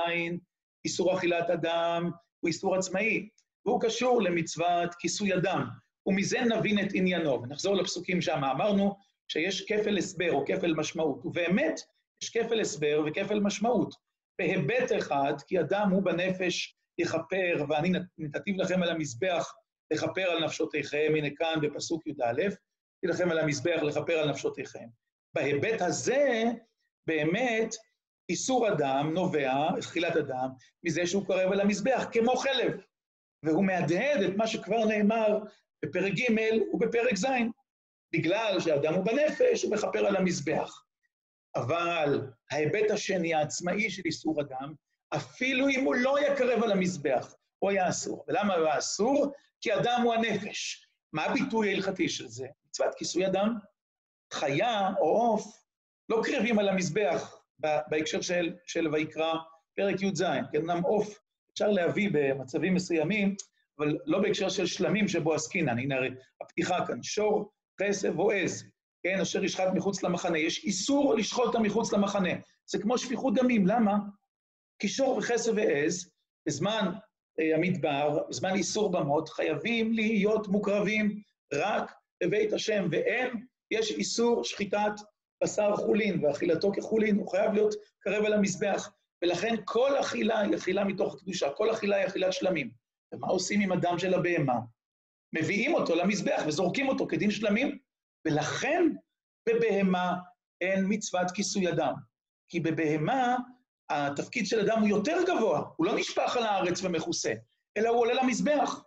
איסור אכילת אדם הוא איסור עצמאי, והוא קשור למצוות כיסוי אדם, ומזה נבין את עניינו. ונחזור לפסוקים שם, אמרנו שיש כפל הסבר או כפל משמעות, ובאמת יש כפל הסבר וכפל משמעות. בהיבט אחד, כי אדם הוא בנפש יכפר, ואני נתתיו לכם על המזבח לכפר על נפשותיכם, הנה כאן בפסוק י"א, לכם על המזבח לכפר על נפשותיכם. בהיבט הזה, באמת, איסור אדם נובע, תחילת אדם, מזה שהוא קרב על המזבח, כמו חלב. והוא מהדהד את מה שכבר נאמר בפרק ג' ובפרק ז'. בגלל שהאדם הוא בנפש, הוא מכפר על המזבח. אבל ההיבט השני, העצמאי של איסור אדם, אפילו אם הוא לא היה קרב על המזבח, הוא היה אסור. ולמה הוא היה אסור? כי אדם הוא הנפש. מה הביטוי ההלכתי של זה? מצוות כיסוי אדם. חיה או עוף לא קרבים על המזבח בהקשר של, של ויקרא, פרק י"ז, כן, אמנם עוף אפשר להביא במצבים מסוימים, אבל לא בהקשר של שלמים שבו עסקינן. הנה הרי הפתיחה כאן, שור, כסף או עז, כן, אשר ישחט מחוץ למחנה. יש איסור לשחוט אותם מחוץ למחנה. זה כמו שפיכות דמים, למה? כי שור וכסף ועז, בזמן אה, המדבר, בזמן איסור במות, חייבים להיות מוקרבים רק בבית השם, ואין, יש איסור שחיטת בשר חולין, ואכילתו כחולין, הוא חייב להיות קרב על המזבח, ולכן כל אכילה היא אכילה מתוך קדושה, כל אכילה היא אכילת שלמים. ומה עושים עם הדם של הבהמה? מביאים אותו למזבח וזורקים אותו כדין שלמים, ולכן בבהמה אין מצוות כיסוי אדם. כי בבהמה התפקיד של אדם הוא יותר גבוה, הוא לא נשפך על הארץ ומכוסה, אלא הוא עולה למזבח.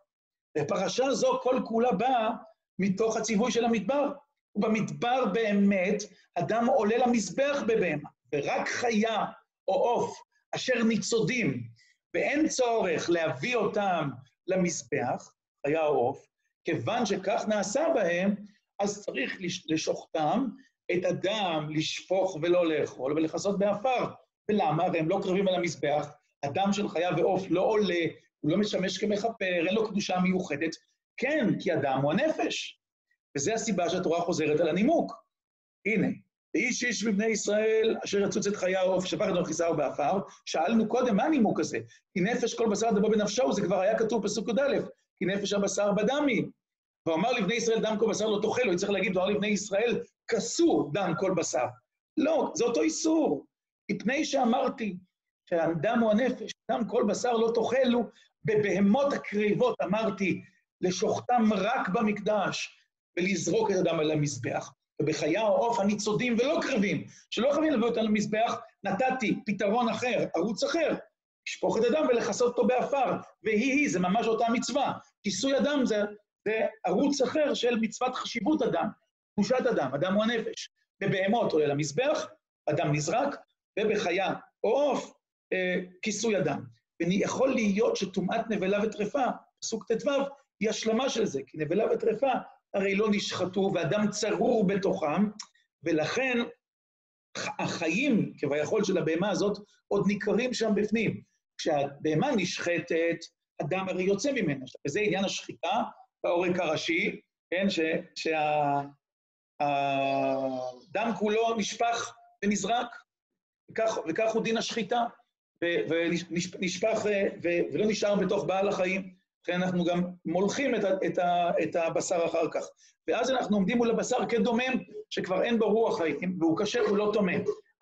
ופרשה זו כל כולה באה מתוך הציווי של המדבר. ובמדבר באמת הדם עולה למזבח בבהמה, ורק חיה או עוף אשר ניצודים ואין צורך להביא אותם למזבח, חיה או עוף, כיוון שכך נעשה בהם, אז צריך לשוחטם, את הדם לשפוך ולא לאכול ולכסות באפר. ולמה? הרי הם לא קרבים על המזבח, הדם של חיה ועוף לא עולה, הוא לא משמש כמכפר, אין לו קדושה מיוחדת. כן, כי הדם הוא הנפש. וזו הסיבה שהתורה חוזרת על הנימוק. הנה, ואיש איש מבני ישראל אשר יצוד ציד חיה או עוף, ושפך את דמו וכיסהו באפר, שאלנו קודם, מה הנימוק הזה? כי נפש כל בשר דמו בנפשו, זה כבר היה כתוב פסוק י"א, כי נפש הבשר בדם היא. ואומר לבני ישראל דם כל בשר לא תאכל, הוא צריך להגיד, הוא אמר לבני ישראל, כסו דם כל בשר. לא, זה אותו איסור. מפני שאמרתי שהדם הוא הנפש, דם כל בשר לא תאכלו, בבהמות הקריבות אמרתי, לשוחטם רק במקדש, ולזרוק את הדם על המזבח. ובחיה או עוף הניצודים ולא קרבים, שלא חייבים להביא אותם למזבח, נתתי פתרון אחר, ערוץ אחר, לשפוך את הדם ולכסות אותו בעפר. והיא-היא, זה ממש אותה מצווה. כיסוי הדם זה, זה ערוץ אחר של מצוות חשיבות הדם, קדושת הדם, הדם הוא הנפש. בבהמות עולה למזבח, הדם נזרק, ובחיה או עוף, אה, כיסוי אדם. ויכול להיות שטומאת נבלה וטרפה, פסוק ט"ו, היא השלמה של זה, כי נבלה וטרפה הרי לא נשחטו, ואדם צרור בתוכם, ולכן החיים, כביכול של הבהמה הזאת, עוד ניכרים שם בפנים. כשהבהמה נשחטת, הדם הרי יוצא ממנה. וזה עניין השחיטה בעורק הראשי, כן, שהדם כולו נשפך ונזרק, וכך, וכך הוא דין השחיטה, ונשפך ולא נשאר בתוך בעל החיים. לכן אנחנו גם מולכים את, את, את הבשר אחר כך. ואז אנחנו עומדים מול הבשר כדומם, שכבר אין בו רוח חיים, והוא קשה, הוא לא טומא.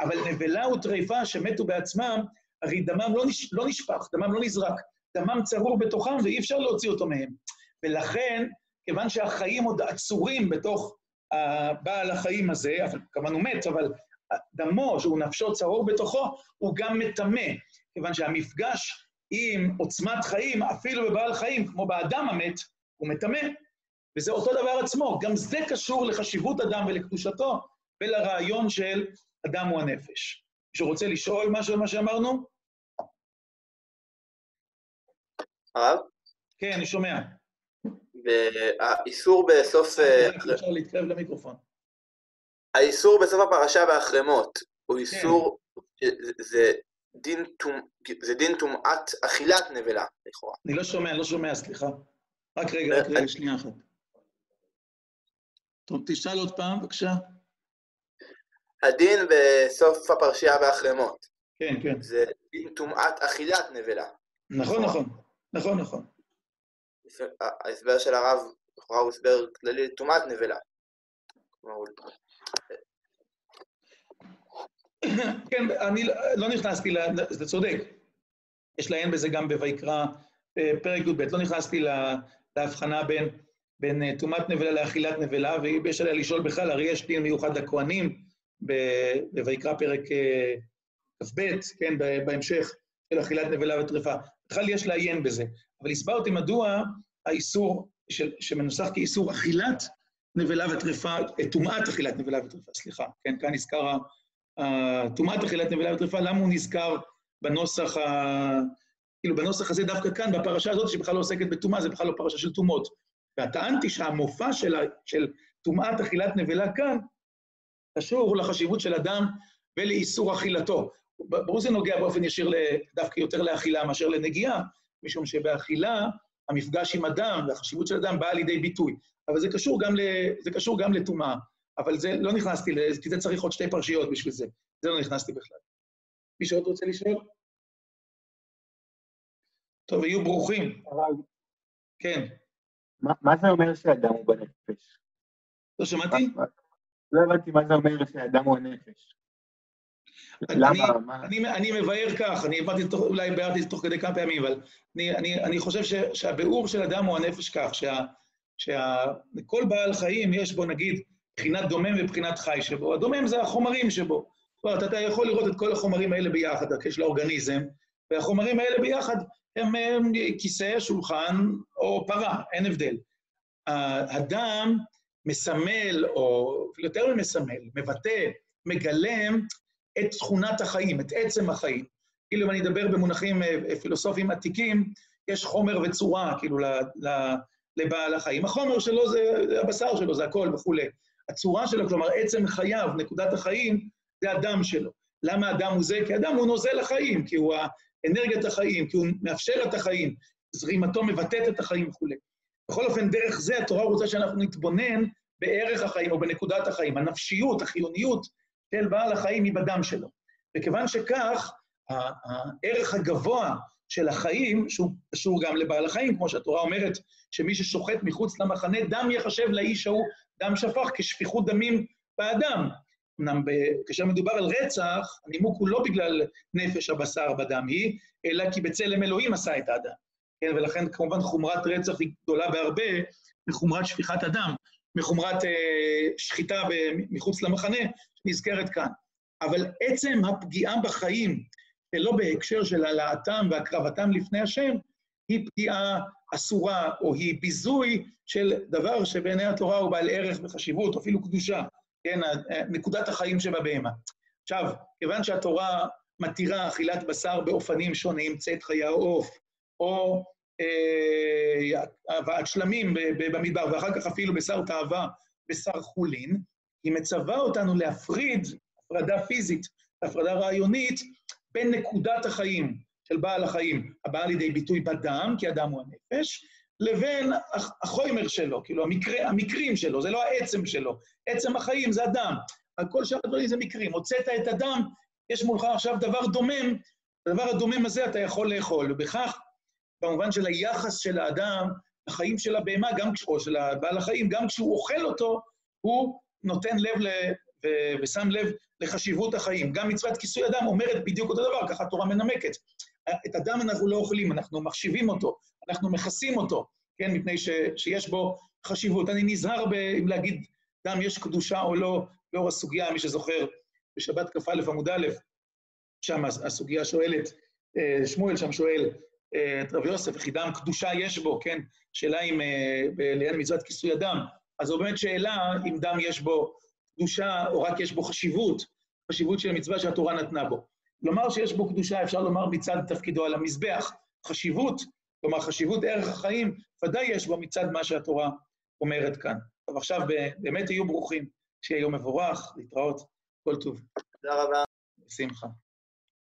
אבל נבלה וטריפה שמתו בעצמם, הרי דמם לא, נש, לא נשפך, דמם לא נזרק, דמם צרור בתוכם ואי אפשר להוציא אותו מהם. ולכן, כיוון שהחיים עוד עצורים בתוך בעל החיים הזה, כמובן הוא מת, אבל דמו, שהוא נפשו צרור בתוכו, הוא גם מטמא, כיוון שהמפגש עם עוצמת חיים, אפילו בבעל חיים, כמו באדם המת, הוא מטמא. וזה אותו דבר עצמו, גם זה קשור לחשיבות אדם ולקדושתו ולרעיון של אדם הוא הנפש. מישהו רוצה לשאול משהו על מה שאמרנו? הרב? כן, אני שומע. והאיסור בסוף... אה, אפשר להתקרב למיקרופון. האיסור בסוף הפרשה בהחרמות הוא כן. איסור, זה דין, טומאת אכילת נבלה, לכאורה. אני לא שומע, לא שומע, סליחה. רק רגע, רק רגע, שנייה אחת. טוב, תשאל עוד פעם, בבקשה. הדין בסוף הפרשייה באחרמות. כן, כן. זה דין טומאת אכילת נבלה. נכון, נכון. נכון, נכון. ההסבר של הרב, לכאורה הוא הסבר כללי לטומאת נבלה. כן, אני לא נכנסתי, אתה צודק, יש לעיין בזה גם בויקרא אה, פרק י"ב, לא נכנסתי להבחנה בין, בין אה, טומאת נבלה לאכילת נבלה, ויש עליה לשאול בכלל, הרי יש דין מיוחד לכהנים בויקרא פרק אה, כ"ב, כן, בהמשך של אכילת נבלה וטרפה. בכלל יש לעיין בזה, אבל הסברתי מדוע האיסור של, שמנוסח כאיסור אכילת נבלה וטרפה, טומאת אכילת נבלה וטרפה, סליחה, כן, כאן נזכר, טומאת אכילת נבלה וטרפה, למה הוא נזכר בנוסח ה... כאילו, בנוסח הזה דווקא כאן, בפרשה הזאת, שבכלל לא עוסקת בטומאה, זה בכלל לא פרשה של טומאות. וטענתי שהמופע של טומאת אכילת נבלה כאן, קשור לחשיבות של אדם ולאיסור אכילתו. ברור זה נוגע באופן ישיר דווקא יותר לאכילה מאשר לנגיעה, משום שבאכילה המפגש עם אדם והחשיבות של אדם באה לידי ביטוי. אבל זה קשור גם, ל... זה קשור גם לטומאה. אבל זה, לא נכנסתי לזה, כי זה צריך עוד שתי פרשיות בשביל זה. זה לא נכנסתי בכלל. מישהו עוד רוצה לשאול? טוב, יהיו ברוכים. כן. מה, מה זה אומר שאדם הוא בנפש? לא שמעתי? לא הבנתי מה זה אומר שאדם הוא הנפש. למה? אני, אני מבאר כך, אני הבנתי, אולי ביארתי תוך כדי כמה פעמים, אבל אני, אני, אני חושב שהביאור של אדם הוא הנפש כך, שכל בעל חיים יש בו, נגיד, בחינת דומם ובחינת חי שבו. הדומם זה החומרים שבו. זאת אתה יכול לראות את כל החומרים האלה ביחד, הקש לאורגניזם, והחומרים האלה ביחד הם, הם כיסא, שולחן או פרה, אין הבדל. האדם מסמל, או יותר ממסמל, מבטא, מגלם את תכונת החיים, את עצם החיים. כאילו, אם אני אדבר במונחים אה, פילוסופיים עתיקים, יש חומר וצורה, כאילו, לבעל החיים. החומר שלו זה הבשר שלו, זה הכל וכולי. הצורה שלו, כלומר, עצם חייו, נקודת החיים, זה הדם שלו. למה הדם הוא זה? כי הדם הוא נוזל החיים, כי הוא אנרגיית החיים, כי הוא מאפשר את החיים, זרימתו מבטאת את החיים וכולי. בכל אופן, דרך זה התורה רוצה שאנחנו נתבונן בערך החיים או בנקודת החיים. הנפשיות, החיוניות של בעל החיים היא בדם שלו. וכיוון שכך, הערך הגבוה של החיים, שהוא קשור גם לבעל החיים, כמו שהתורה אומרת, שמי ששוחט מחוץ למחנה, דם יחשב לאיש ההוא דם שפך כשפיכות דמים באדם. אמנם כאשר מדובר על רצח, הנימוק הוא לא בגלל נפש הבשר בדם היא, אלא כי בצלם אלוהים עשה את האדם. כן, ולכן כמובן חומרת רצח היא גדולה בהרבה מחומרת שפיכת הדם, מחומרת אה, שחיטה מחוץ למחנה, שנזכרת כאן. אבל עצם הפגיעה בחיים, שלא בהקשר של העלאתם והקרבתם לפני השם, היא פגיעה אסורה, או היא ביזוי של דבר שבעיני התורה הוא בעל ערך וחשיבות, אפילו קדושה, כן, נקודת החיים שבבהמה. עכשיו, כיוון שהתורה מתירה אכילת בשר באופנים שונים, צאת חיי העוף, או אה, הבאת שלמים במדבר, ואחר כך אפילו בשר תאווה, בשר חולין, היא מצווה אותנו להפריד, הפרדה פיזית, הפרדה רעיונית, בין נקודת החיים של בעל החיים, הבאה לידי ביטוי בדם, כי הדם הוא הנפש, לבין החומר שלו, כאילו המקרה, המקרים שלו, זה לא העצם שלו. עצם החיים זה הדם. על כל שאר הדברים זה מקרים. הוצאת את הדם, יש מולך עכשיו דבר דומם, הדבר הדומם הזה אתה יכול לאכול. ובכך, במובן של היחס של האדם, החיים של הבהמה, גם או של בעל החיים, גם כשהוא אוכל אותו, הוא נותן לב ל... ושם לב לחשיבות החיים. גם מצוות כיסוי אדם אומרת בדיוק אותו דבר, ככה התורה מנמקת. את הדם אנחנו לא אוכלים, אנחנו מחשיבים אותו, אנחנו מכסים אותו, כן, מפני ש, שיש בו חשיבות. אני נזהר ב, אם להגיד דם יש קדושה או לא, לאור הסוגיה, מי שזוכר, בשבת כ"א עמוד א', שם הסוגיה שואלת, אה, שמואל שם שואל אה, את רב יוסף, וכי דם קדושה יש בו, כן? שאלה אם אה, לעניין מצוות כיסוי הדם. אז זו באמת שאלה אם דם יש בו קדושה או רק יש בו חשיבות, חשיבות של המצווה שהתורה נתנה בו. לומר שיש בו קדושה, אפשר לומר מצד תפקידו על המזבח. חשיבות, כלומר חשיבות ערך החיים, ודאי יש בו מצד מה שהתורה אומרת כאן. טוב, עכשיו באמת תהיו ברוכים, שיהיה יום מבורך, להתראות, כל טוב. תודה רבה. בשמחה.